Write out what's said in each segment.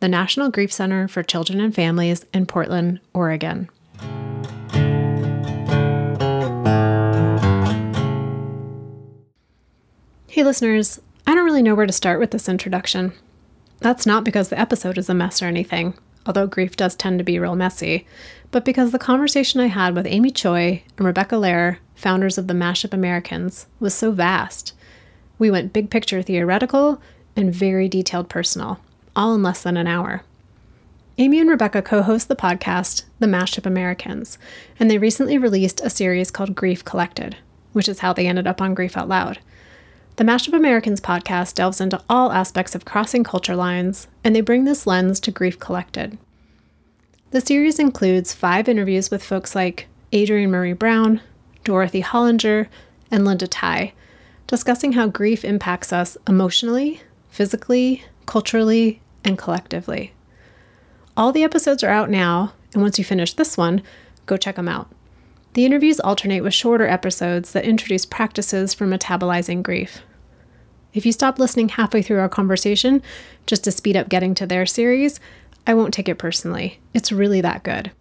the National Grief Center for Children and Families in Portland, Oregon. Hey, listeners, I don't really know where to start with this introduction. That's not because the episode is a mess or anything, although grief does tend to be real messy, but because the conversation I had with Amy Choi and Rebecca Lehrer, founders of the Mashup Americans, was so vast. We went big picture theoretical and very detailed personal all in less than an hour. Amy and Rebecca co host the podcast, The Mashup Americans, and they recently released a series called Grief Collected, which is how they ended up on Grief Out Loud. The Mashup Americans podcast delves into all aspects of crossing culture lines, and they bring this lens to Grief Collected. The series includes five interviews with folks like Adrienne Maree Brown, Dorothy Holinger, and Linda Thai, discussing how grief impacts us emotionally, physically, culturally, and collectively. All the episodes are out now, and once you finish this one, go check them out. The interviews alternate with shorter episodes that introduce practices for metabolizing grief. If you stop listening halfway through our conversation just to speed up getting to their series, I won't take it personally. It's really that good.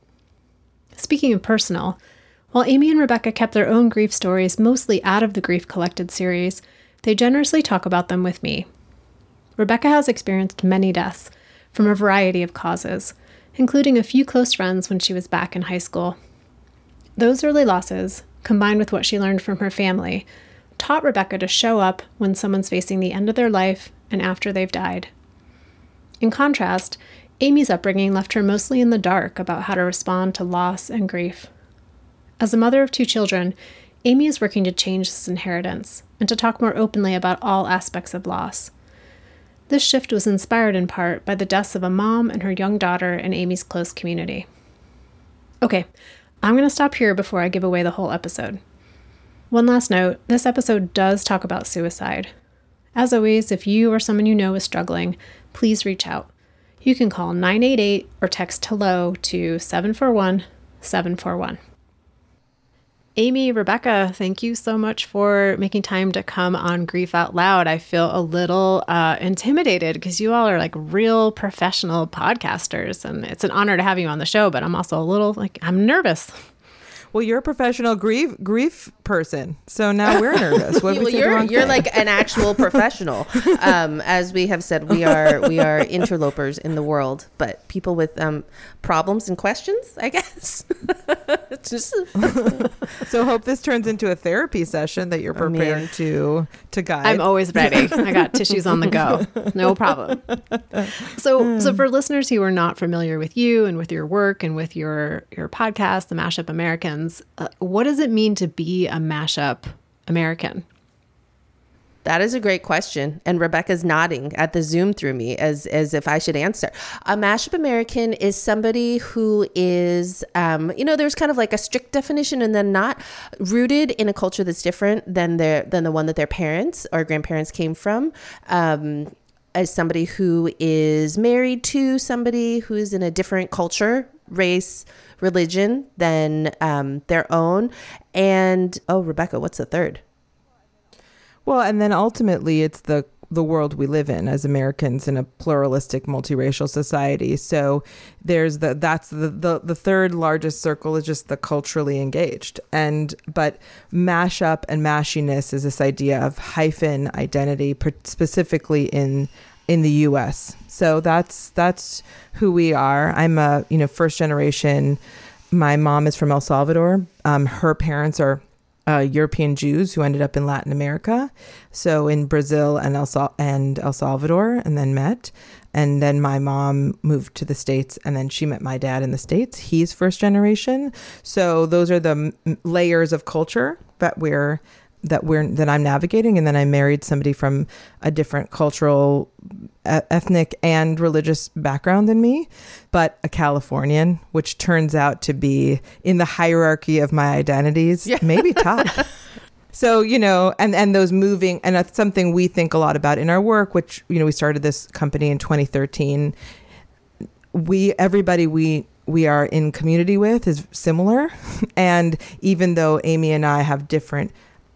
Speaking of personal, while Amy and Rebecca kept their own grief stories mostly out of the Grief Collected series, they generously talk about them with me. Rebecca has experienced many deaths from a variety of causes, including a few close friends when she was back in high school. Those early losses, combined with what she learned from her family, taught Rebecca to show up when someone's facing the end of their life and after they've died. In contrast, Amy's upbringing left her mostly in the dark about how to respond to loss and grief. As a mother of two children, Amy is working to change this inheritance and to talk more openly about all aspects of loss. This shift was inspired in part by the deaths of a mom and her young daughter in Amy's close community. Okay, I'm going to stop here before I give away the whole episode. One last note this episode does talk about suicide. As always, if you or someone you know is struggling, please reach out. You can call 988 or text hello to 741 741. Amy, Rebecca, thank you so much for making time to come on Grief Out Loud. I feel a little uh, intimidated because you all are like real professional podcasters, and it's an honor to have you on the show. But I'm also a little like I'm nervous. Well, you're a professional grief grief person, so now we're nervous. What well, you're you're like an actual professional. Um, as we have said, we are we are interlopers in the world, but people with um, problems and questions, I guess. Just so hope this turns into a therapy session that you're prepared I mean, to to guide. I'm always ready. I got tissues on the go. No problem. So so for listeners who are not familiar with you and with your work and with your your podcast, the Mashup Americans, uh, what does it mean to be a mashup American? That is a great question. And Rebecca's nodding at the Zoom through me as, as if I should answer. A mashup American is somebody who is, um, you know, there's kind of like a strict definition and then not rooted in a culture that's different than their than the one that their parents or grandparents came from. Um, as somebody who is married to somebody who is in a different culture, race, religion than um, their own. And oh, Rebecca, what's the third? Well, and then ultimately it's the the world we live in as Americans in a pluralistic multiracial society. So there's the that's the, the the third largest circle is just the culturally engaged. And but mashup and mashiness is this idea of hyphen identity specifically in in the US. So that's that's who we are. I'm a, you know, first generation my mom is from El Salvador. Um, her parents are uh, European Jews who ended up in Latin America, so in Brazil and El Sal- and El Salvador, and then met. And then my mom moved to the states, and then she met my dad in the states. He's first generation, so those are the m- layers of culture that we're that we're that I'm navigating and then I married somebody from a different cultural ethnic and religious background than me but a Californian which turns out to be in the hierarchy of my identities yeah. maybe top so you know and and those moving and that's something we think a lot about in our work which you know we started this company in 2013 we everybody we we are in community with is similar. And even though amy and i have different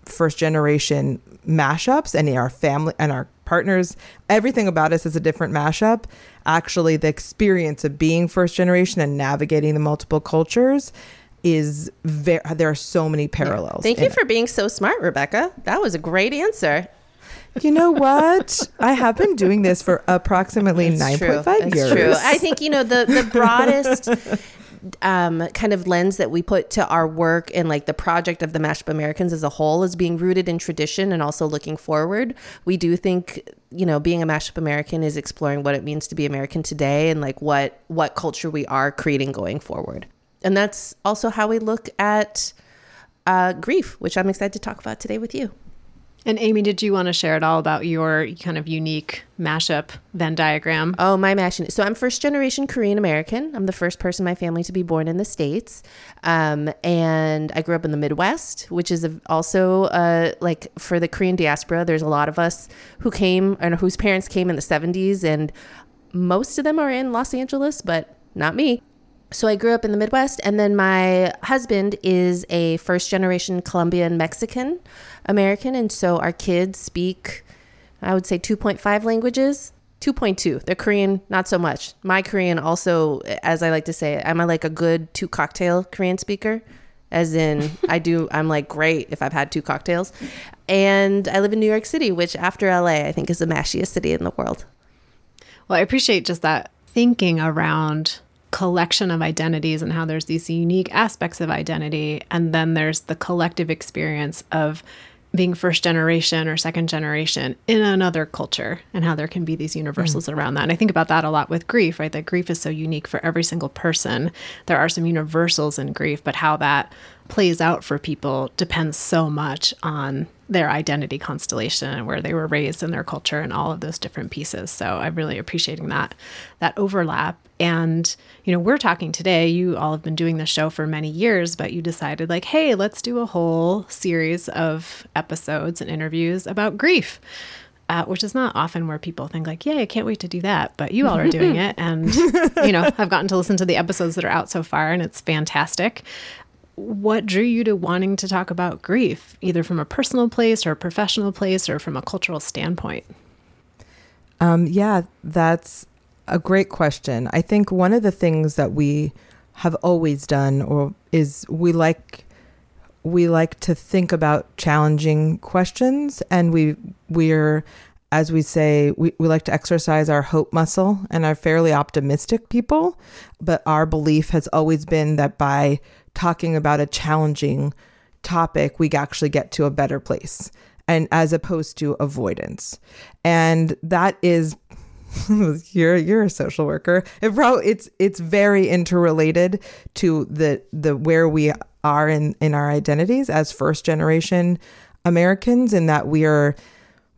first generation mashups and our family and our partners everything about us is a different mashup actually the experience of being first generation and navigating the multiple cultures is very there are so many parallels thank you for it. being so smart rebecca that was a great answer you know what? I have been doing this for approximately 9.5 years. True. I think, you know, the, the broadest um, kind of lens that we put to our work and like the project of the Mashup Americans as a whole is being rooted in tradition and also looking forward. We do think, you know, being a Mashup American is exploring what it means to be American today and like what what culture we are creating going forward. And that's also how we look at uh, grief, which I'm excited to talk about today with you. And Amy, did you want to share at all about your kind of unique mashup Venn diagram? Oh, my mashup. So I'm first generation Korean American. I'm the first person in my family to be born in the States. Um, and I grew up in the Midwest, which is also uh, like for the Korean diaspora, there's a lot of us who came and whose parents came in the 70s. And most of them are in Los Angeles, but not me. So I grew up in the Midwest, and then my husband is a first generation Colombian Mexican American, and so our kids speak, I would say, 2.5 languages. 2.2. The Korean, not so much. My Korean also, as I like to say, I'm a, like a good two cocktail Korean speaker, as in I do. I'm like great if I've had two cocktails, and I live in New York City, which after LA, I think is the mashiest city in the world. Well, I appreciate just that thinking around collection of identities and how there's these unique aspects of identity and then there's the collective experience of being first generation or second generation in another culture and how there can be these universals mm. around that. And I think about that a lot with grief, right? That grief is so unique for every single person. There are some universals in grief, but how that plays out for people depends so much on their identity constellation and where they were raised and their culture and all of those different pieces. So I'm really appreciating that that overlap. And you know, we're talking today. You all have been doing the show for many years, but you decided like, hey, let's do a whole series of episodes and interviews about grief. Uh, which is not often where people think like, "Yay, I can't wait to do that." But you all are doing it, and you know, I've gotten to listen to the episodes that are out so far, and it's fantastic what drew you to wanting to talk about grief, either from a personal place or a professional place or from a cultural standpoint? Um, yeah, that's a great question. I think one of the things that we have always done or is we like we like to think about challenging questions and we we're as we say, we, we like to exercise our hope muscle and are fairly optimistic people. But our belief has always been that by talking about a challenging topic, we actually get to a better place and as opposed to avoidance. And that is you're you're a social worker. It probably it's it's very interrelated to the the where we are in in our identities as first generation Americans in that we are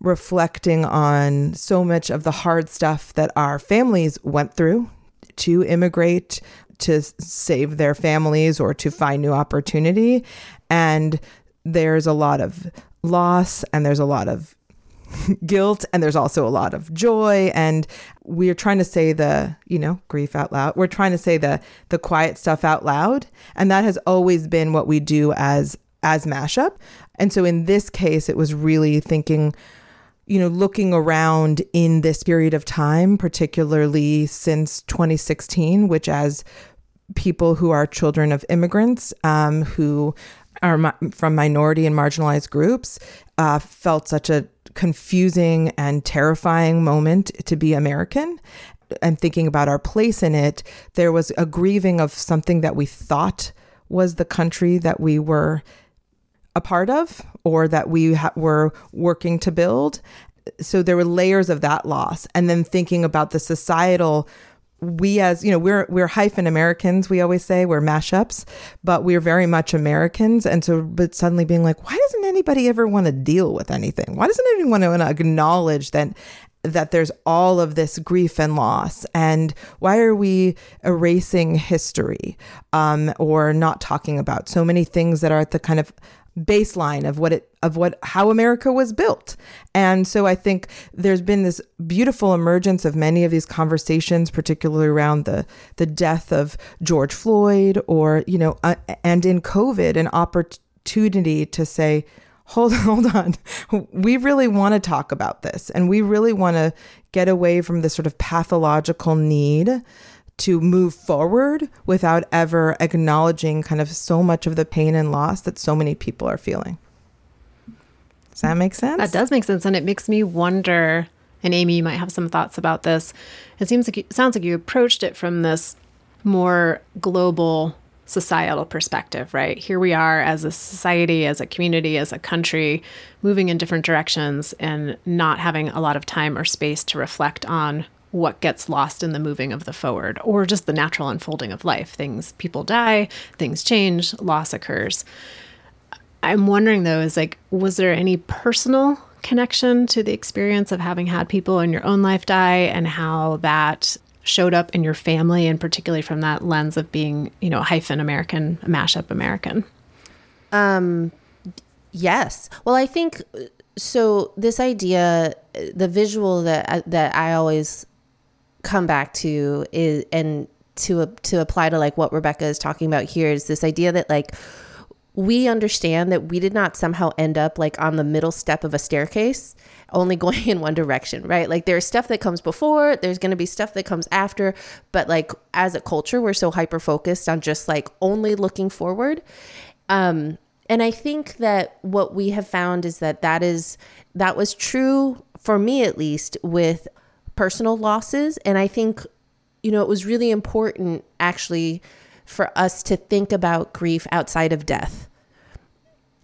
reflecting on so much of the hard stuff that our families went through to immigrate, to save their families, or to find new opportunity. And there's a lot of loss and there's a lot of guilt and there's also a lot of joy. And we're trying to say the you know grief out loud. We're trying to say the the quiet stuff out loud. And that has always been what we do as as mashup. And so in this case it was really thinking you know, looking around in this period of time, particularly since 2016, which as people who are children of immigrants um, who are mi- from minority and marginalized groups uh, felt such a confusing and terrifying moment to be American. And thinking about our place in it, there was a grieving of something that we thought was the country that we were a part of or that we ha- were working to build. So there were layers of that loss. And then thinking about the societal we as you know we're we're hyphen Americans we always say we're mashups but we're very much Americans and so but suddenly being like why doesn't anybody ever want to deal with anything why doesn't anyone want to acknowledge that that there's all of this grief and loss and why are we erasing history um, or not talking about so many things that are at the kind of baseline of what it of what how America was built. And so I think there's been this beautiful emergence of many of these conversations particularly around the the death of George Floyd or you know uh, and in COVID an opportunity to say hold hold on we really want to talk about this and we really want to get away from this sort of pathological need to move forward without ever acknowledging kind of so much of the pain and loss that so many people are feeling. Does that make sense? That does make sense. And it makes me wonder, and Amy, you might have some thoughts about this. It seems like it sounds like you approached it from this more global societal perspective, right? Here we are as a society, as a community, as a country, moving in different directions and not having a lot of time or space to reflect on what gets lost in the moving of the forward or just the natural unfolding of life. Things, people die, things change, loss occurs. I'm wondering though, is like, was there any personal connection to the experience of having had people in your own life die and how that showed up in your family and particularly from that lens of being, you know, hyphen American, mashup American? Um, yes. Well, I think uh, so. This idea, uh, the visual that uh, that I always come back to is and to to apply to like what Rebecca is talking about here is this idea that like we understand that we did not somehow end up like on the middle step of a staircase only going in one direction right? Like there's stuff that comes before there's going to be stuff that comes after but like as a culture we're so hyper focused on just like only looking forward. Um and i think that what we have found is that that is that was true for me at least with personal losses. And I think, you know, it was really important actually for us to think about grief outside of death.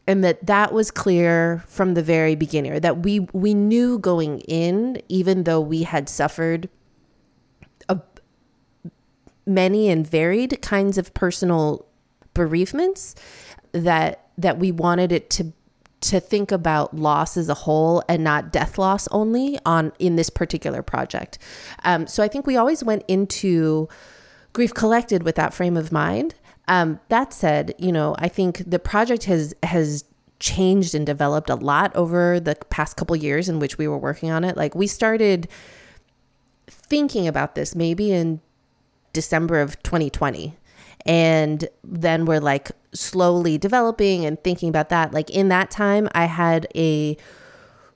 And that that was clear from the very beginning, that we we knew going in, even though we had suffered a, many and varied kinds of personal bereavements, that that we wanted it to to think about loss as a whole and not death loss only on in this particular project. Um, so I think we always went into grief collected with that frame of mind. Um, that said, you know, I think the project has has changed and developed a lot over the past couple years in which we were working on it. Like we started thinking about this maybe in December of 2020 and then we're like slowly developing and thinking about that. Like in that time, I had a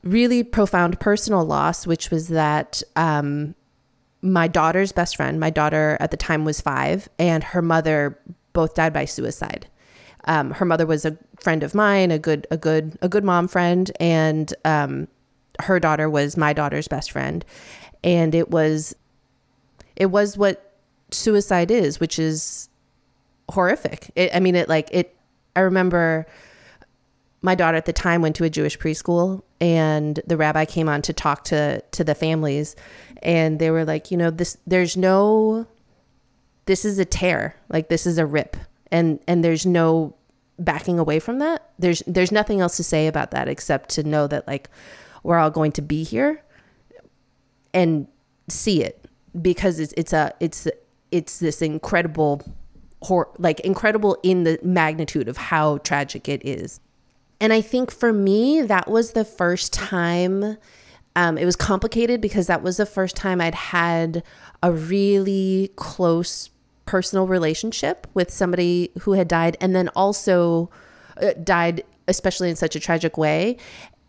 really profound personal loss, which was that um, my daughter's best friend, my daughter at the time was five, and her mother both died by suicide. Um, her mother was a friend of mine, a good, a good, a good mom friend, and um, her daughter was my daughter's best friend, and it was, it was what suicide is, which is horrific. It, I mean, it like it. I remember my daughter at the time went to a Jewish preschool, and the rabbi came on to talk to to the families, and they were like, you know, this there's no, this is a tear, like this is a rip, and and there's no backing away from that. There's there's nothing else to say about that except to know that like we're all going to be here and see it because it's it's a it's it's this incredible hor- like incredible in the magnitude of how tragic it is. And I think for me, that was the first time. Um, it was complicated because that was the first time I'd had a really close personal relationship with somebody who had died and then also uh, died, especially in such a tragic way.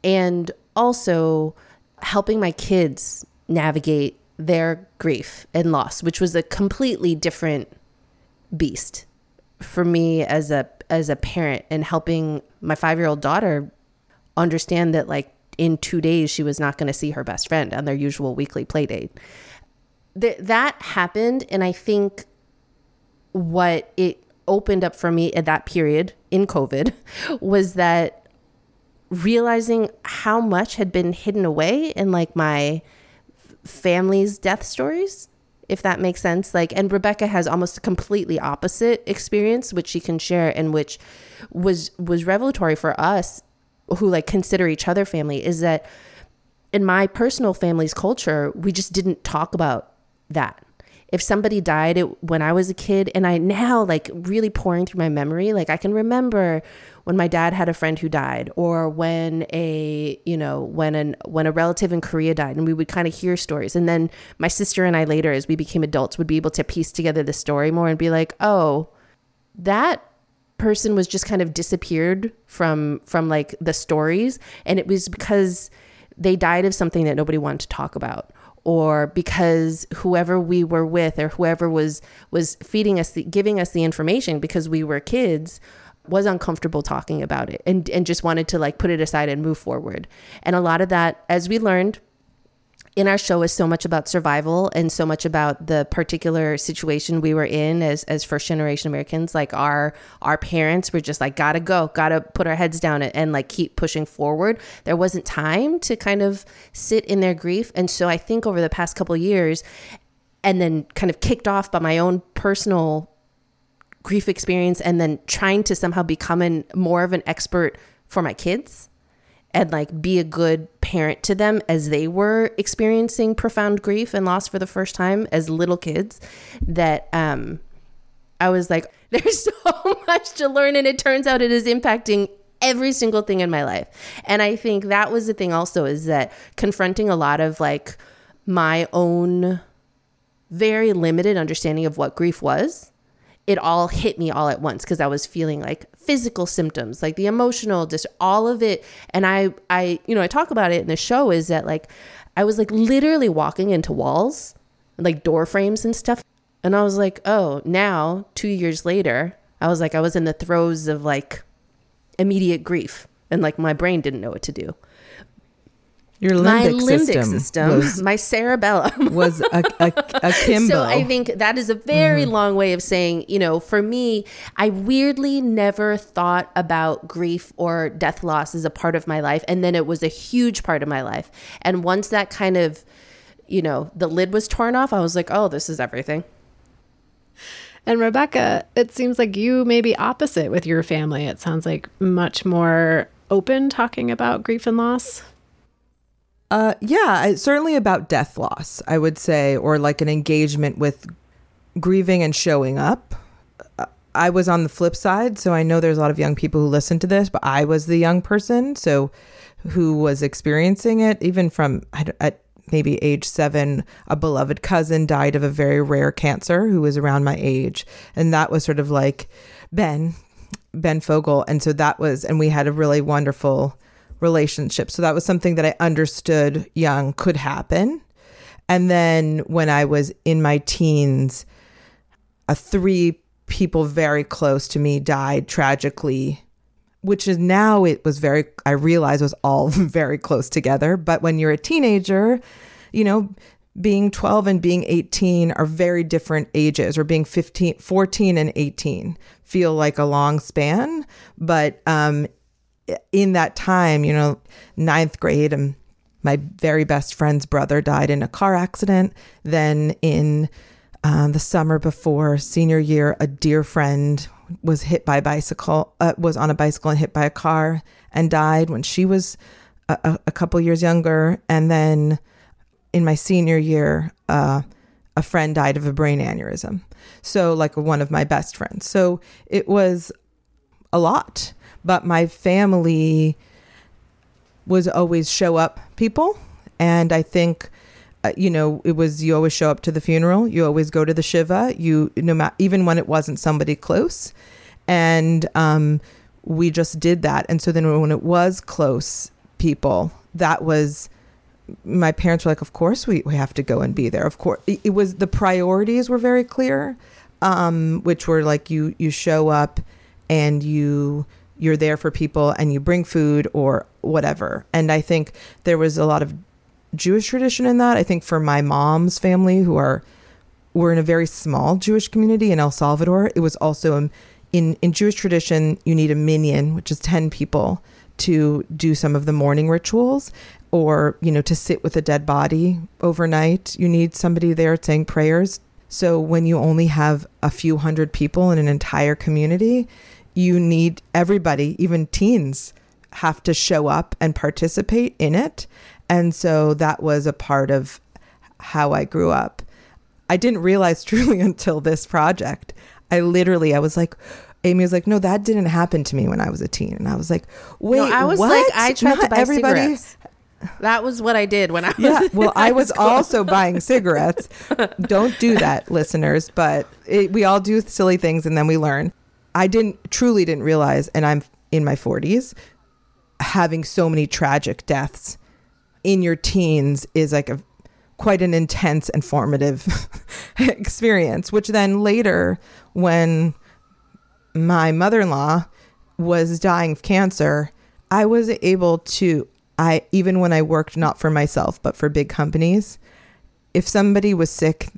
And also helping my kids navigate their grief and loss, which was a completely different beast for me as a as a parent and helping my 5-year-old daughter understand that like in 2 days she was not going to see her best friend on their usual weekly play date. Th- that happened and I think what it opened up for me at that period in COVID was that realizing how much had been hidden away in like my family's death stories if that makes sense. Like, and Rebecca has almost a completely opposite experience, which she can share, and which was was revelatory for us who like consider each other family. Is that in my personal family's culture, we just didn't talk about that if somebody died it, when I was a kid, and I now like really pouring through my memory, like I can remember when my dad had a friend who died, or when a you know when an when a relative in Korea died, and we would kind of hear stories, and then my sister and I later, as we became adults, would be able to piece together the story more and be like, oh, that person was just kind of disappeared from from like the stories, and it was because they died of something that nobody wanted to talk about or because whoever we were with or whoever was was feeding us the, giving us the information because we were kids was uncomfortable talking about it and and just wanted to like put it aside and move forward. And a lot of that as we learned in our show is so much about survival and so much about the particular situation we were in as as first generation Americans. Like our our parents were just like, gotta go, gotta put our heads down and, and like keep pushing forward. There wasn't time to kind of sit in their grief. And so I think over the past couple years, and then kind of kicked off by my own personal grief experience and then trying to somehow become an, more of an expert for my kids and like be a good parent to them as they were experiencing profound grief and loss for the first time as little kids that um I was like there's so much to learn and it turns out it is impacting every single thing in my life. And I think that was the thing also is that confronting a lot of like my own very limited understanding of what grief was it all hit me all at once because I was feeling like physical symptoms, like the emotional, just all of it. And I, I, you know, I talk about it in the show is that like I was like literally walking into walls, like door frames and stuff. And I was like, oh, now two years later, I was like, I was in the throes of like immediate grief and like my brain didn't know what to do. Your limbic, my limbic system, system, was, my cerebellum was a, a, a kimbo. So I think that is a very mm-hmm. long way of saying, you know, for me, I weirdly never thought about grief or death loss as a part of my life. And then it was a huge part of my life. And once that kind of, you know, the lid was torn off, I was like, oh, this is everything. And Rebecca, it seems like you may be opposite with your family. It sounds like much more open talking about grief and loss. Uh, yeah, certainly about death loss, I would say, or like an engagement with grieving and showing up. Uh, I was on the flip side, so I know there's a lot of young people who listen to this, but I was the young person, so who was experiencing it, even from at maybe age seven. A beloved cousin died of a very rare cancer who was around my age, and that was sort of like Ben, Ben Fogel, and so that was, and we had a really wonderful relationship. So that was something that I understood young could happen. And then when I was in my teens, a three people very close to me died tragically, which is now it was very I realize was all very close together. But when you're a teenager, you know, being 12 and being 18 are very different ages or being 15 14 and 18 feel like a long span but um, in that time, you know, ninth grade, and my very best friend's brother died in a car accident. Then in um, the summer before senior year, a dear friend was hit by a bicycle, uh, was on a bicycle and hit by a car and died when she was a, a couple years younger. And then in my senior year, uh, a friend died of a brain aneurysm. So, like one of my best friends. So, it was a lot but my family was always show up people. And I think, uh, you know, it was you always show up to the funeral, you always go to the Shiva, you, no matter, even when it wasn't somebody close. And um, we just did that. And so then when it was close people, that was my parents were like, of course we, we have to go and be there. Of course, it, it was the priorities were very clear, um, which were like you you show up and you you're there for people and you bring food or whatever. And I think there was a lot of Jewish tradition in that. I think for my mom's family, who are we're in a very small Jewish community in El Salvador, it was also in in Jewish tradition you need a minyan, which is ten people, to do some of the morning rituals, or you know to sit with a dead body overnight. You need somebody there saying prayers So when you only have a few hundred people in an entire community, you need everybody, even teens, have to show up and participate in it. And so that was a part of how I grew up. I didn't realize truly until this project. I literally, I was like, Amy was like, "No, that didn't happen to me when I was a teen," and I was like, "Wait, no, I was what? like, I tried Not to buy everybody." cigarettes. That was what I did when I was. Yeah, well, I was school. also buying cigarettes. Don't do that, listeners. But it, we all do silly things, and then we learn. I didn't truly didn't realize, and I'm in my 40s, having so many tragic deaths in your teens is like a quite an intense and formative experience. Which then later, when my mother-in-law was dying of cancer, I was able to I even when I worked not for myself but for big companies, if somebody was sick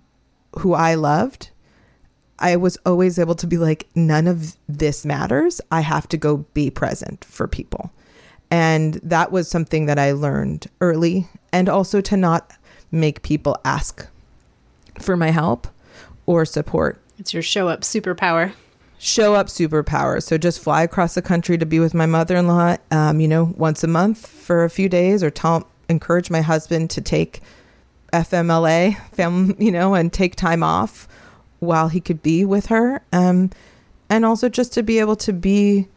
who I loved, I was always able to be like none of this matters. I have to go be present for people. And that was something that I learned early and also to not make people ask for my help or support It's your show up superpower. show up superpower. So just fly across the country to be with my mother-in-law, um, you know, once a month for a few days, or tell encourage my husband to take FMLA, fam, you know, and take time off while he could be with her, um, and also just to be able to be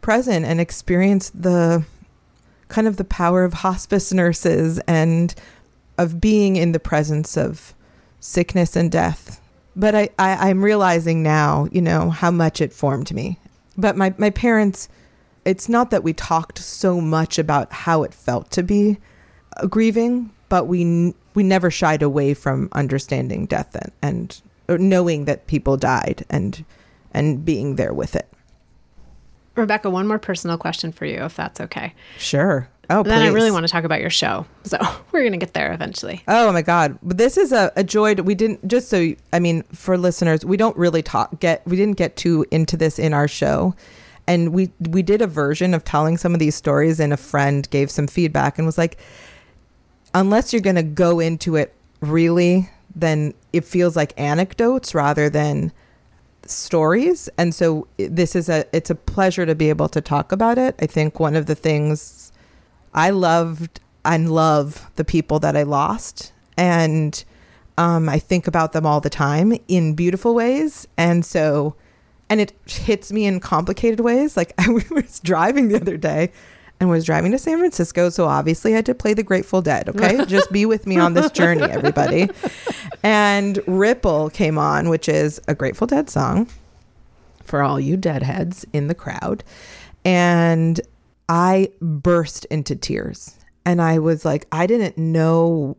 present and experience the kind of the power of hospice nurses and of being in the presence of sickness and death. But I, I i'm realizing now you know how much it formed me. But my, my parents it's not that we talked so much about how it felt to be grieving but we we never shied away from understanding death and, and knowing that people died and and being there with it Rebecca, one more personal question for you, if that's okay. sure oh then I really want to talk about your show. So we're going to get there eventually. Oh my God! This is a, a joy. To, we didn't just so I mean for listeners, we don't really talk get we didn't get too into this in our show, and we we did a version of telling some of these stories, and a friend gave some feedback and was like, unless you're going to go into it really, then it feels like anecdotes rather than stories and so this is a it's a pleasure to be able to talk about it i think one of the things I loved and love the people that I lost. And um, I think about them all the time in beautiful ways. And so, and it hits me in complicated ways. Like I was driving the other day and was driving to San Francisco. So obviously I had to play the Grateful Dead. Okay. Just be with me on this journey, everybody. And Ripple came on, which is a Grateful Dead song for all you deadheads in the crowd. And I burst into tears. And I was like, I didn't know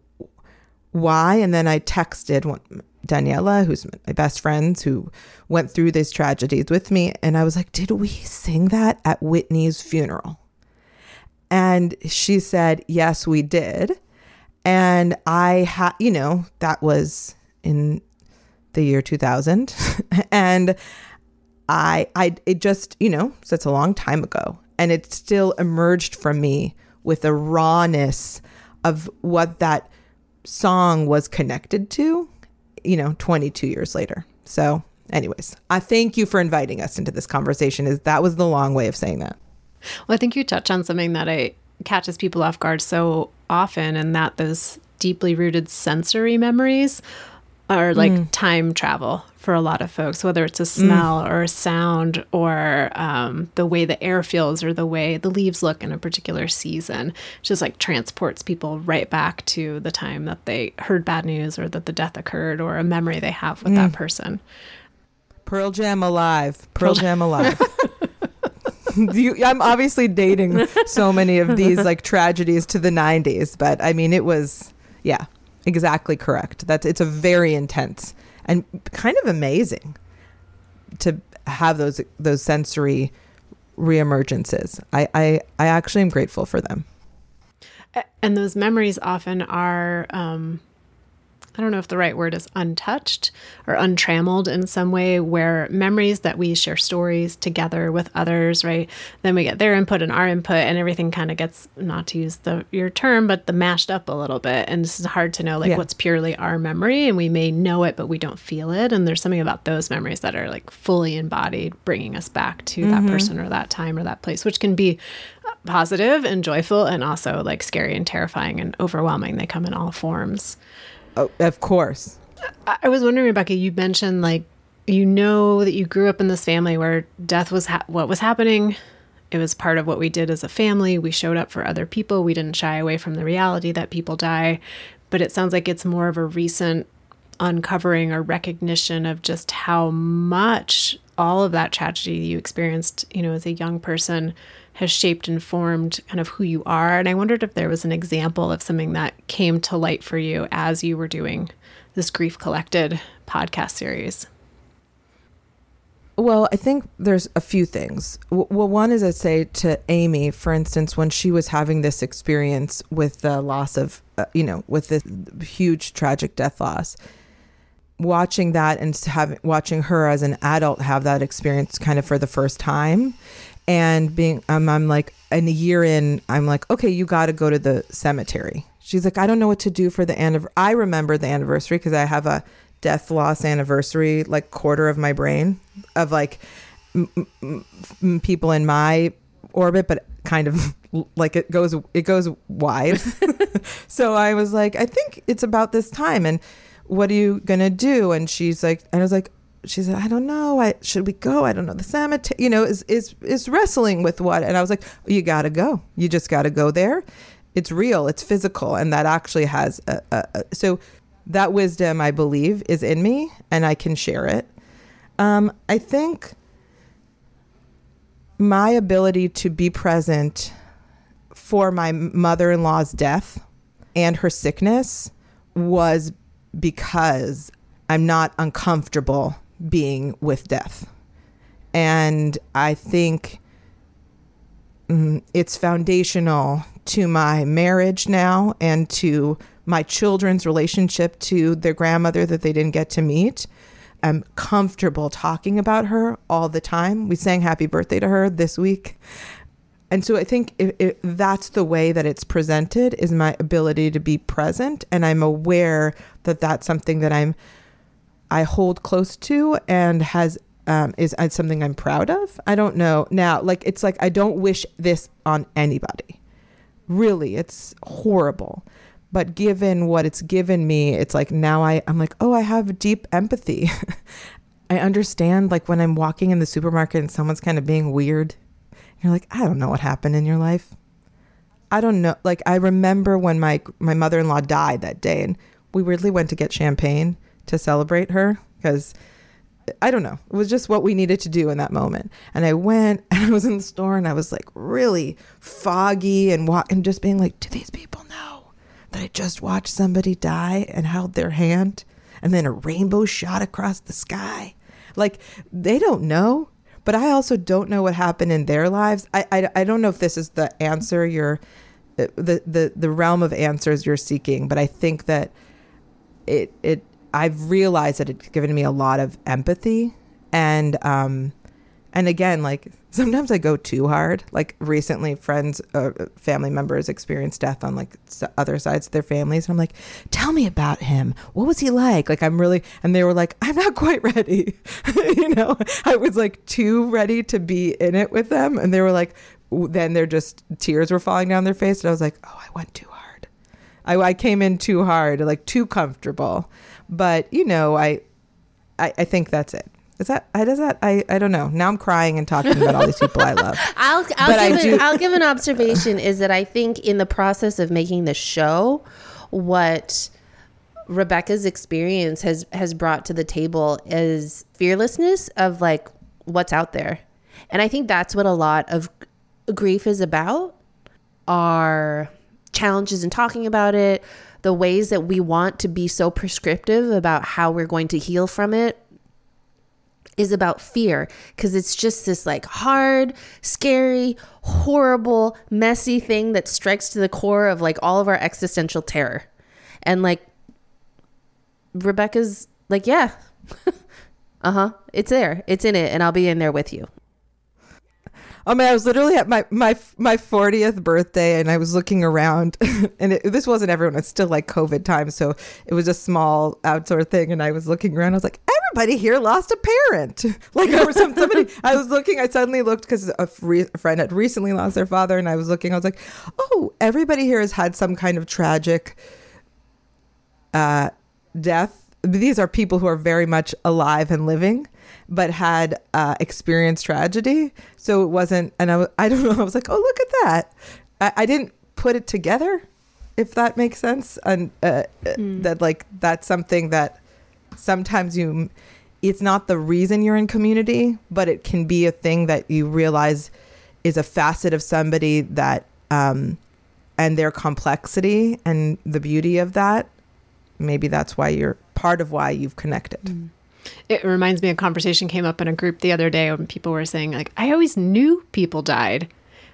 why. And then I texted one, Daniela, who's my best friends, who went through these tragedies with me. And I was like, Did we sing that at Whitney's funeral? And she said, Yes, we did. And I had, you know, that was in the year 2000. and I, I, it just, you know, so it's a long time ago. And it still emerged from me with a rawness of what that song was connected to, you know, 22 years later. So, anyways, I thank you for inviting us into this conversation. Is that was the long way of saying that. Well, I think you touch on something that I catches people off guard so often, and that those deeply rooted sensory memories are like mm. time travel for a lot of folks, whether it's a mm. smell or a sound or um, the way the air feels or the way the leaves look in a particular season. Just like transports people right back to the time that they heard bad news or that the death occurred or a memory they have with that mm. person. Pearl Jam alive. Pearl Jam alive. you, I'm obviously dating so many of these like tragedies to the 90s, but I mean, it was, yeah, exactly correct. That's it's a very intense and kind of amazing to have those those sensory reemergences. I I, I actually am grateful for them. And those memories often are um, I don't know if the right word is untouched or untrammeled in some way, where memories that we share stories together with others, right? Then we get their input and our input, and everything kind of gets, not to use the your term, but the mashed up a little bit. And this is hard to know, like, Yeah. what's purely our memory, and we may know it, but we don't feel it. And there's something about those memories that are like fully embodied, bringing us back to that mm-hmm. person or that time or that place, which can be uh, positive and joyful and also like scary and terrifying and overwhelming. They come in all forms. Oh, of course. I was wondering, Rebecca, you mentioned like you know that you grew up in this family where death was ha- what was happening. It was part of what we did as a family. We showed up for other people. We didn't shy away from the reality that people die. But it sounds like it's more of a recent uncovering or recognition of just how much all of that tragedy you experienced, you know, as a young person has shaped and formed kind of who you are. And I wondered if there was an example of something that came to light for you as you were doing this Grief Collected podcast series. Well, I think there's a few things. Well, one is I'd say to Amy, for instance, when she was having this experience with the loss of, uh, you know, with this huge tragic death loss, watching that and having watching her as an adult have that experience kind of for the first time, and being, um, I'm like, and a year in, I'm like, okay, you got to go to the cemetery. She's like, I don't know what to do for the anniversary. I remember the anniversary because I have a death loss anniversary like quarter of my brain of like m- m- m- people in my orbit but kind of like it goes it goes wide so i was like i think it's about this time and what are you gonna do and she's like and i was like she said i don't know. I should we go? I don't know. The cemetery you know is is is wrestling with what? And i was like you gotta go. You just gotta go there. It's real. It's physical. And that actually has a, a, a so that wisdom i believe is in me and i can share it. Um, i think my ability to be present for my mother-in-law's death and her sickness was because i'm not uncomfortable being with death and i think mm, it's foundational to my marriage now and to my children's relationship to their grandmother that they didn't get to meet. I'm comfortable talking about her all the time. We sang happy birthday to her this week. And so I think if, if that's the way that it's presented is my ability to be present and I'm aware that that's something that I'm I hold close to and has um, is uh, something I'm proud of. I don't know now. Like it's like I don't wish this on anybody. Really, it's horrible. But given what it's given me, it's like now I I'm like oh I have deep empathy. I understand like when I'm walking in the supermarket and someone's kind of being weird. You're like I don't know what happened in your life. I don't know. Like I remember when my my mother-in-law died that day and we weirdly went to get champagne to celebrate her because I don't know. It was just what we needed to do in that moment. And I went and I was in the store and I was like really foggy and walk and just being like, do these people know that I just watched somebody die and held their hand and then a rainbow shot across the sky? Like they don't know. But I also don't know what happened in their lives. I, I, I don't know if this is the answer you're uh, the, the the realm of answers you're seeking, but I think that it it I've realized that it's given me a lot of empathy and um and again like sometimes I go too hard. Like recently friends uh, family members experienced death on like other sides of their families and I'm like, "Tell me about him. What was he like?" Like I'm really and they were like, "I'm not quite ready." you know, I was like too ready to be in it with them and they were like then they're just tears were falling down their face and I was like, "Oh, I went too hard." I, I came in too hard, like too comfortable. But you know, I, I, I think that's it. Is that? I does that? I, I don't know. Now I'm crying and talking about all these people I love. I'll I'll give, an, I'll give an observation is that I think in the process of making the show, what Rebecca's experience has has brought to the table is fearlessness of like what's out there, and I think that's what a lot of grief is about. Are challenges in talking about it, the ways that we want to be so prescriptive about how we're going to heal from it is about fear because it's just this like hard, scary, horrible, messy thing that strikes to the core of like all of our existential terror. And like Rebecca's like, yeah, uh huh, it's there, it's in it, and I'll be in there with you. Oh man, I was literally at my my my 40th birthday and I was looking around and it, this wasn't everyone. It's still like COVID time, so it was a small outdoor thing. And I was looking around. I was like, everybody here lost a parent. Like there was some, somebody. I was looking. I suddenly looked because a, free, a friend had recently lost their father, and I was looking. I was like, oh, everybody here has had some kind of tragic uh, death. These are people who are very much alive and living but had uh, experienced tragedy. So it wasn't, and I, I don't know, I was like, oh, look at that. I, I didn't put it together, if that makes sense. And uh, mm. that, like, that's something that sometimes you, it's not the reason you're in community, but it can be a thing that you realize is a facet of somebody that, um, and their complexity and the beauty of that. Maybe that's why you're part of why you've connected. Mm. It reminds me a conversation came up in a group the other day when people were saying like I always knew people died,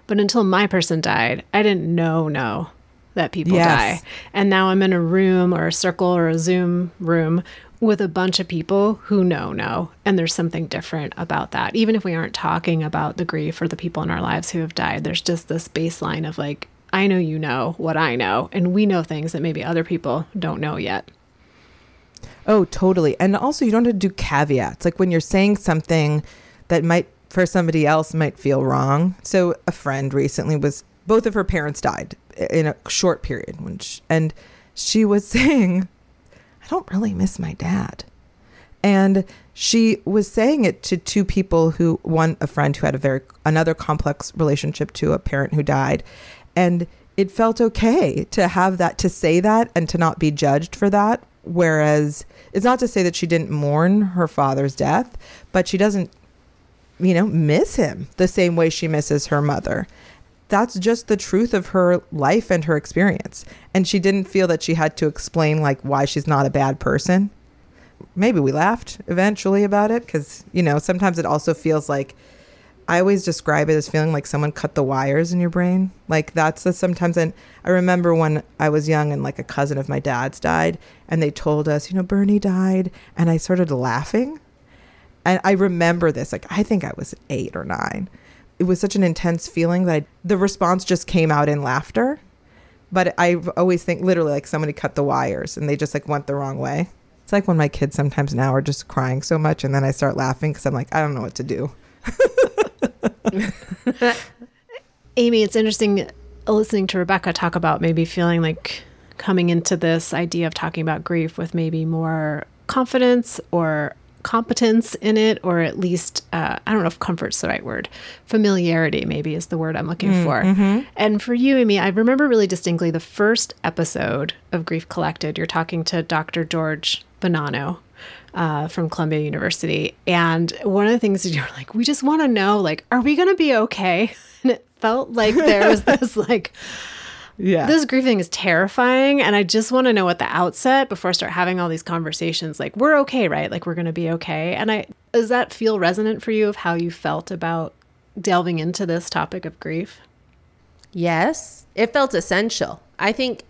but until my person died, I didn't know no that people yes. die. And now I'm in a room or a circle or a Zoom room with a bunch of people who know no and there's something different about that. Even if we aren't talking about the grief or the people in our lives who have died, there's just this baseline of like I know you know what I know and we know things that maybe other people don't know yet. Oh, totally. And also, you don't have to do caveats. Like when you're saying something that might, for somebody else, might feel wrong. So, a friend recently was, both of her parents died in a short period. She, and she was saying, I don't really miss my dad. And she was saying it to two people who, one, a friend who had a very, another complex relationship to a parent who died. And it felt okay to have that, to say that and to not be judged for that Whereas it's not to say that she didn't mourn her father's death, but she doesn't, you know, miss him the same way she misses her mother. That's just the truth of her life and her experience. And she didn't feel that she had to explain like why she's not a bad person. Maybe we laughed eventually about it because, you know, sometimes it also feels like I always describe it as feeling like someone cut the wires in your brain. Like that's the sometimes. And I remember when I was young and like a cousin of my dad's died, and they told us, you know, Bernie died, and I started laughing. And I remember this. Like I think I was eight or nine. It was such an intense feeling that I, the response just came out in laughter. But I always think literally like somebody cut the wires and they just like went the wrong way. It's like when my kids sometimes now are just crying so much, and then I start laughing because I'm like, I don't know what to do. Amy, it's interesting listening to Rebecca talk about maybe feeling like coming into this idea of talking about grief with maybe more confidence or competence in it, or at least, uh, I don't know if comfort's the right word. Familiarity, maybe, is the word I'm looking mm, for. Mm-hmm. And for you, Amy, I remember really distinctly the first episode of Grief Collected. You're talking to Dr. George Bonanno, uh, from Columbia University. And one of the things you're like, we just want to know, like, are we going to be okay? And it felt like there was this, like, yeah, this grieving is terrifying. And I just want to know at the outset before I start having all these conversations, like, we're okay, right? Like, we're going to be okay. And I, does that feel resonant for you of how you felt about delving into this topic of grief? Yes, it felt essential. I think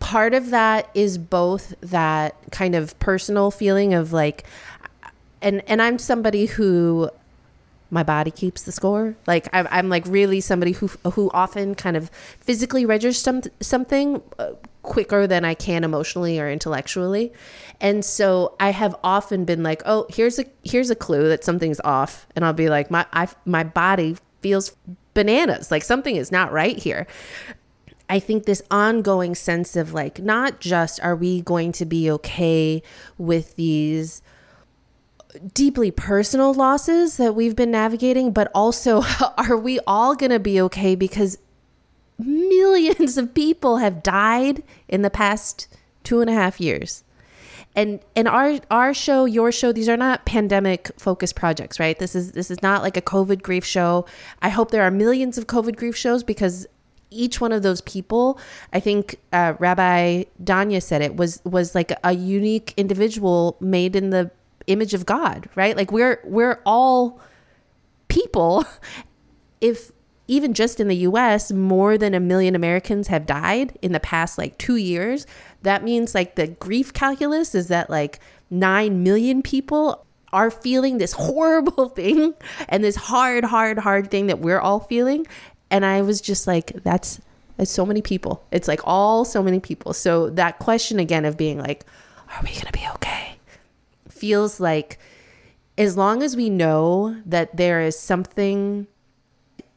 part of that is both that kind of personal feeling of like and and I'm somebody who my body keeps the score. Like I'm, I'm like really somebody who who often kind of physically registers something uh, quicker than I can emotionally or intellectually, and so I have often been like, oh, here's a here's a clue that something's off, and I'll be like, my I my body feels bananas, like something is not right here, I think this ongoing sense of like, not just are we going to be okay with these deeply personal losses that we've been navigating, but also are we all going to be okay because millions of people have died in the past two and a half years. And and our our show, your show, these are not pandemic focused projects, right? This is this is not like a COVID grief show. I hope there are millions of COVID grief shows because each one of those people, I think uh, Rabbi Danya said it was was like a unique individual made in the image of God, right? Like we're we're all people. If even just in the US, more than a million Americans have died in the past like two years. That means like the grief calculus is that like 9 million people are feeling this horrible thing and this hard, hard, hard thing that we're all feeling. And I was just like, that's, it's so many people. It's like all so many people. So that question again of being like, are we going to be okay? Feels like as long as we know that there is something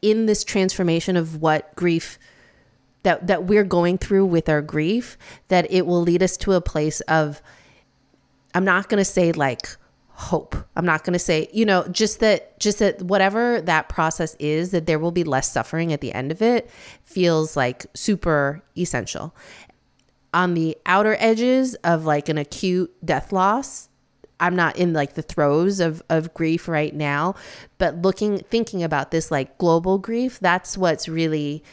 in this transformation of what grief that that we're going through with our grief that it will lead us to a place of I'm not going to say like hope. I'm not going to say, you know, just that just that whatever that process is that there will be less suffering at the end of it feels like super essential. On the outer edges of like an acute death loss, I'm not in like the throes of of grief right now, but looking thinking about this like global grief, that's what's really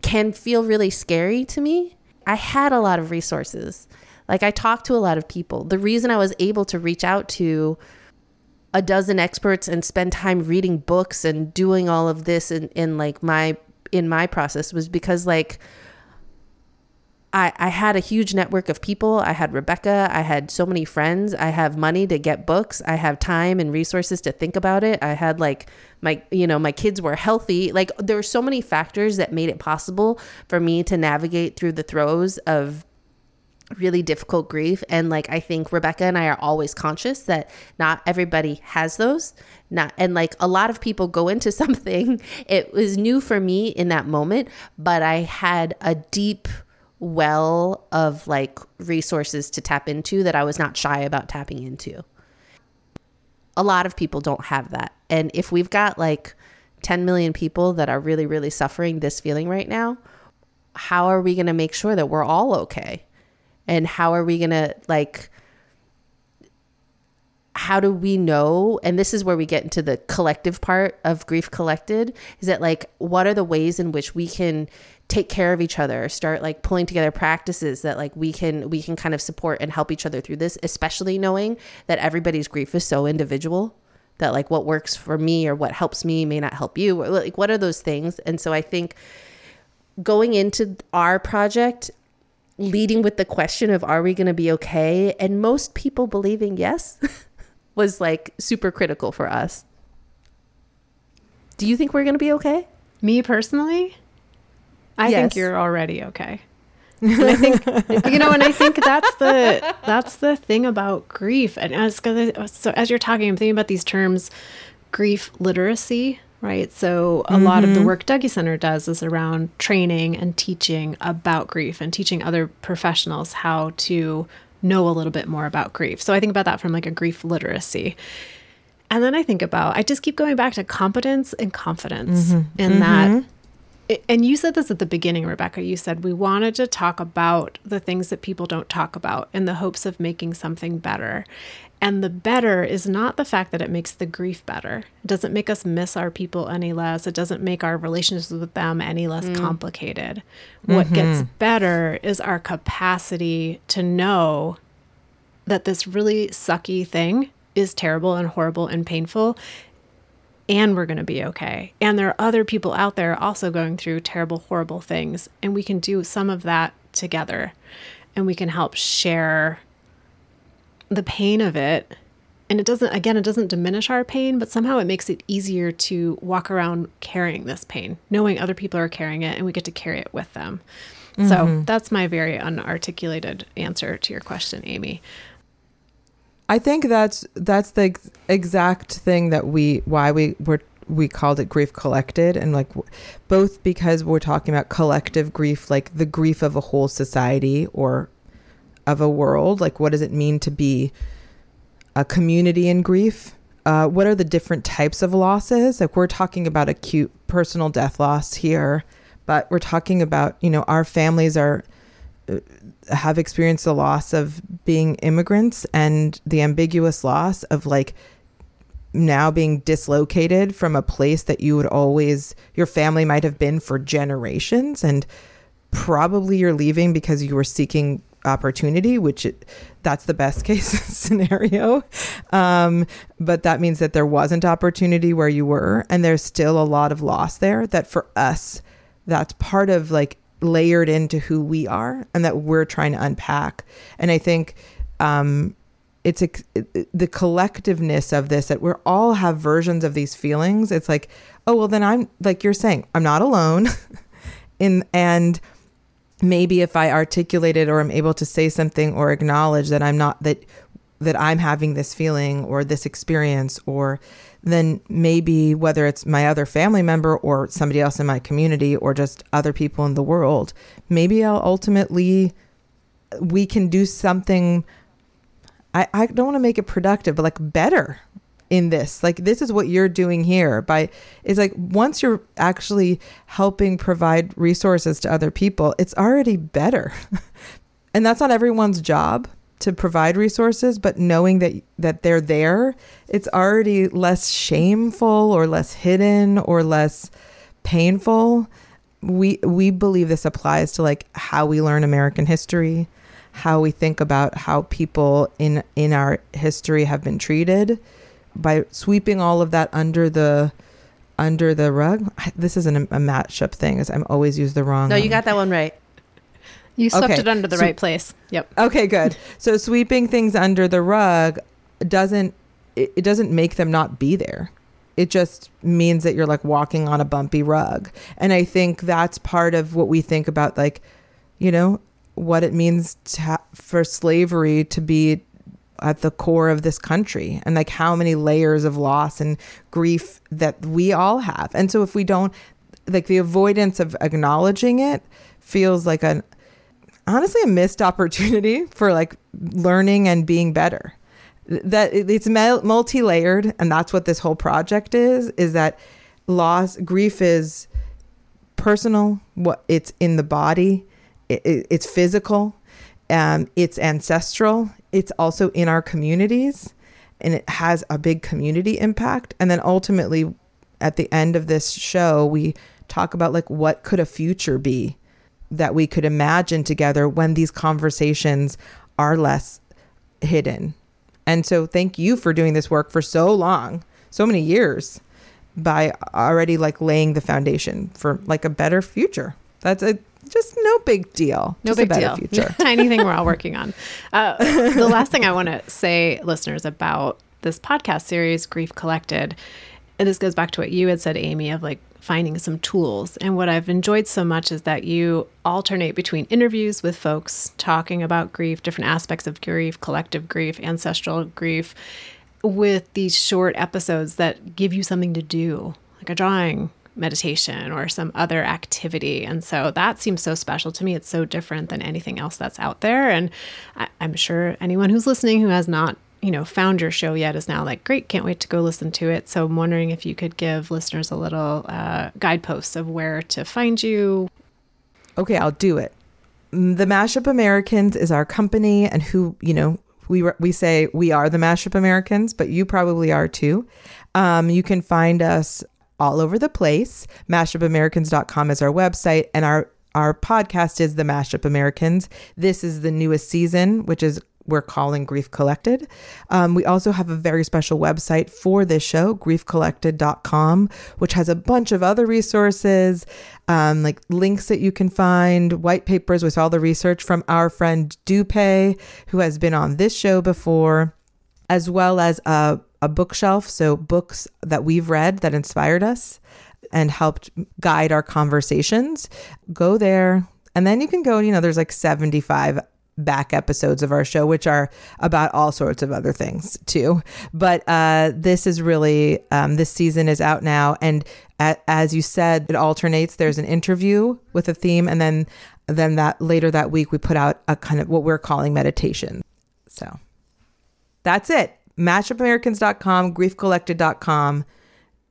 can feel really scary to me. I had a lot of resources. Like I talked to a lot of people. The reason I was able to reach out to a dozen experts and spend time reading books and doing all of this in, in like my in my process was because like I, I had a huge network of people. I had Rebecca. I had so many friends. I have money to get books. I have time and resources to think about it. I had like my, you know, my kids were healthy. Like there were so many factors that made it possible for me to navigate through the throes of really difficult grief and like i think rebecca and i are always conscious that not everybody has those not and like a lot of people go into something it was new for me in that moment but i had a deep well of like resources to tap into that I was not shy about tapping into. A lot of people don't have that. And if we've got like 10 million people that are really, really suffering this feeling right now, how are we going to make sure that we're all okay? And how are we going to like, how do we know? And this is where we get into the collective part of grief collected is that like what are the ways in which we can take care of each other start like pulling together practices that like we can we can kind of support and help each other through this especially knowing that everybody's grief is so individual that like what works for me or what helps me may not help you. Like what are those things? And so i think going into our project leading with the question of are we going to be okay and most people believing yes was like super critical for us do you think we're going to be okay me personally I yes. think you're already okay. And I think you know, and I think that's the that's the thing about grief. And as uh, so as you're talking, I'm thinking about these terms, grief literacy, right? So a mm-hmm. lot of the mm-hmm. work Dougy Center does is around training and teaching about grief and teaching other professionals how to know a little bit more about grief. So I think about that from like a grief literacy. And then I think about I just keep going back to competence and confidence mm-hmm. in mm-hmm. that and you said this at the beginning, Rebecca. You said we wanted to talk about the things that people don't talk about in the hopes of making something better. And the better is not the fact that it makes the grief better. It doesn't make us miss our people any less. It doesn't make our relationships with them any less mm. complicated. What mm-hmm. gets better is our capacity to know that this really sucky thing is terrible and horrible and painful and we're going to be okay. And there are other people out there also going through terrible, horrible things. And we can do some of that together and we can help share the pain of it. And it doesn't, again, it doesn't diminish our pain, but somehow it makes it easier to walk around carrying this pain, knowing other people are carrying it and we get to carry it with them. Mm-hmm. So that's my very unarticulated answer to your question, Amy. I think that's that's the ex- exact thing that we why we were we called it grief collected and like both because we're talking about collective grief like the grief of a whole society or of a world like what does it mean to be a community in grief? Uh, what are the different types of losses? Like we're talking about acute personal death loss here but we're talking about you know our families are have experienced the loss of being immigrants and the ambiguous loss of like now being dislocated from a place that you would always your family might have been for generations and probably you're leaving because you were seeking opportunity, which it, that's the best case scenario. Um, but that means that there wasn't opportunity where you were, and there's still a lot of loss there. That for us, that's part of like layered into who we are, and that we're trying to unpack. And I think um, it's a, the collectiveness of this that we're all have versions of these feelings. It's like, oh well, then I'm like you're saying, I'm not alone. in and maybe if I articulate it or I'm able to say something or acknowledge that I'm not that that I'm having this feeling or this experience or then maybe whether it's my other family member or somebody else in my community or just other people in the world, maybe I'll ultimately we can do something. I, I don't want to make it productive, but like better in this. Like this is what you're doing here by it's like once you're actually helping provide resources to other people it's already better. And that's not everyone's job to provide resources but knowing that that they're there it's already less shameful or less hidden or less painful we we believe this applies to like how we learn american history how we think about how people in in our history have been treated by sweeping all of that under the under the rug. This isn't a, a matchup thing, as I'm always use the wrong. No, you got that one right. You swept okay. it under the so, right place. Yep. Okay, good. so sweeping things under the rug doesn't it, it doesn't make them not be there. It just means that you're like walking on a bumpy rug. And I think that's part of what we think about like, you know, what it means to ha- for slavery to be at the core of this country and like how many layers of loss and grief that we all have. And so if we don't like the avoidance of acknowledging it feels like an honestly a missed opportunity for like learning and being better. That it's multi-layered and that's what this whole project is is that loss grief is personal what it's in the body it, it, it's physical um, it's ancestral it's also in our communities and it has a big community impact. And then ultimately, at the end of this show, we talk about like what could a future be that we could imagine together when these conversations are less hidden. And so, thank you for doing this work for so long, so many years, by already like laying the foundation for like a better future. That's a just no big deal. No just big deal. Future. Tiny thing we're all working on. Uh, the last thing I want to say, listeners, about this podcast series, Grief Collected, and this goes back to what you had said, Amy, of like finding some tools. And what I've enjoyed so much is that you alternate between interviews with folks talking about grief, different aspects of grief, collective grief, ancestral grief, with these short episodes that give you something to do, like a drawing, meditation or some other activity. And so that seems so special to me. It's so different than anything else that's out there. And I, am sure anyone who's listening who has not, you know, found your show yet is now like, great, can't wait to go listen to it. So I'm wondering if you could give listeners a little uh, guideposts of where to find you. Okay, I'll do it. Mm, the Mashup Americans is our company, and who, you know, we we say we are the Mashup Americans, but you probably are too. Um, you can find us all over the place. Mashupamericans.com is our website, and our our podcast is the Mashup Americans. This is the newest season, which is we're calling Grief Collected. Um, we also have a very special website for this show, griefcollected.com, which has a bunch of other resources, um, like links that you can find, white papers with all the research from our friend Dupe, who has been on this show before, as well as a a bookshelf, so books that we've read that inspired us and helped guide our conversations. Go there. And then you can go, you know, there's like 75 back episodes of our show, which are about all sorts of other things too. But uh, this is really, um, this season is out now. And as you said, it alternates. There's an interview with a theme. And then, then that later that week, we put out a kind of what we're calling meditation. So that's it mashupamericans.com, griefcollected.com,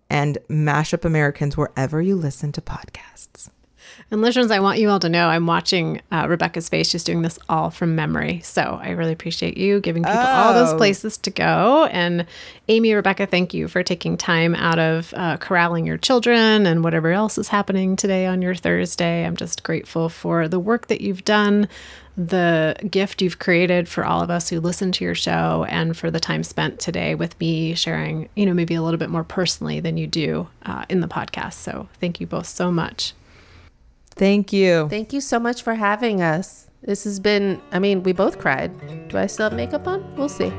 and Mashup Americans wherever you listen to podcasts. And listeners, I want you all to know I'm watching uh, Rebecca's face. She's doing this all from memory. So I really appreciate you giving people all those Oh. places to go. And Amy, Rebecca, thank you for taking time out of uh, corralling your children and whatever else is happening today on your Thursday. I'm just grateful for the work that you've done, the gift you've created for all of us who listen to your show, and for the time spent today with me sharing, you know, maybe a little bit more personally than you do uh, in the podcast. So thank you both so much. Thank you. Thank you so much for having us. This has been, I mean, we both cried. Do I still have makeup on? We'll see.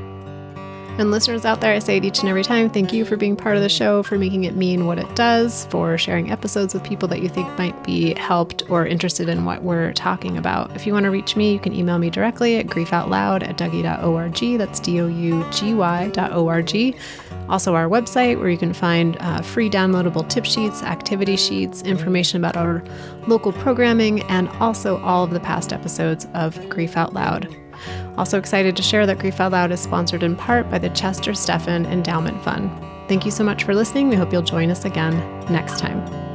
And listeners out there, I say it each and every time thank you for being part of the show, for making it mean what it does, for sharing episodes with people that you think might be helped or interested in what we're talking about. If you want to reach me, you can email me directly at griefoutloud at dougy.org. That's D O U G. Also, our website where you can find uh, free downloadable tip sheets, activity sheets, information about our local programming, and also all of the past episodes of Grief Out Loud. Also excited to share that Grief Out Loud is sponsored in part by the Chester Stephan Endowment Fund. Thank you so much for listening. We hope you'll join us again next time.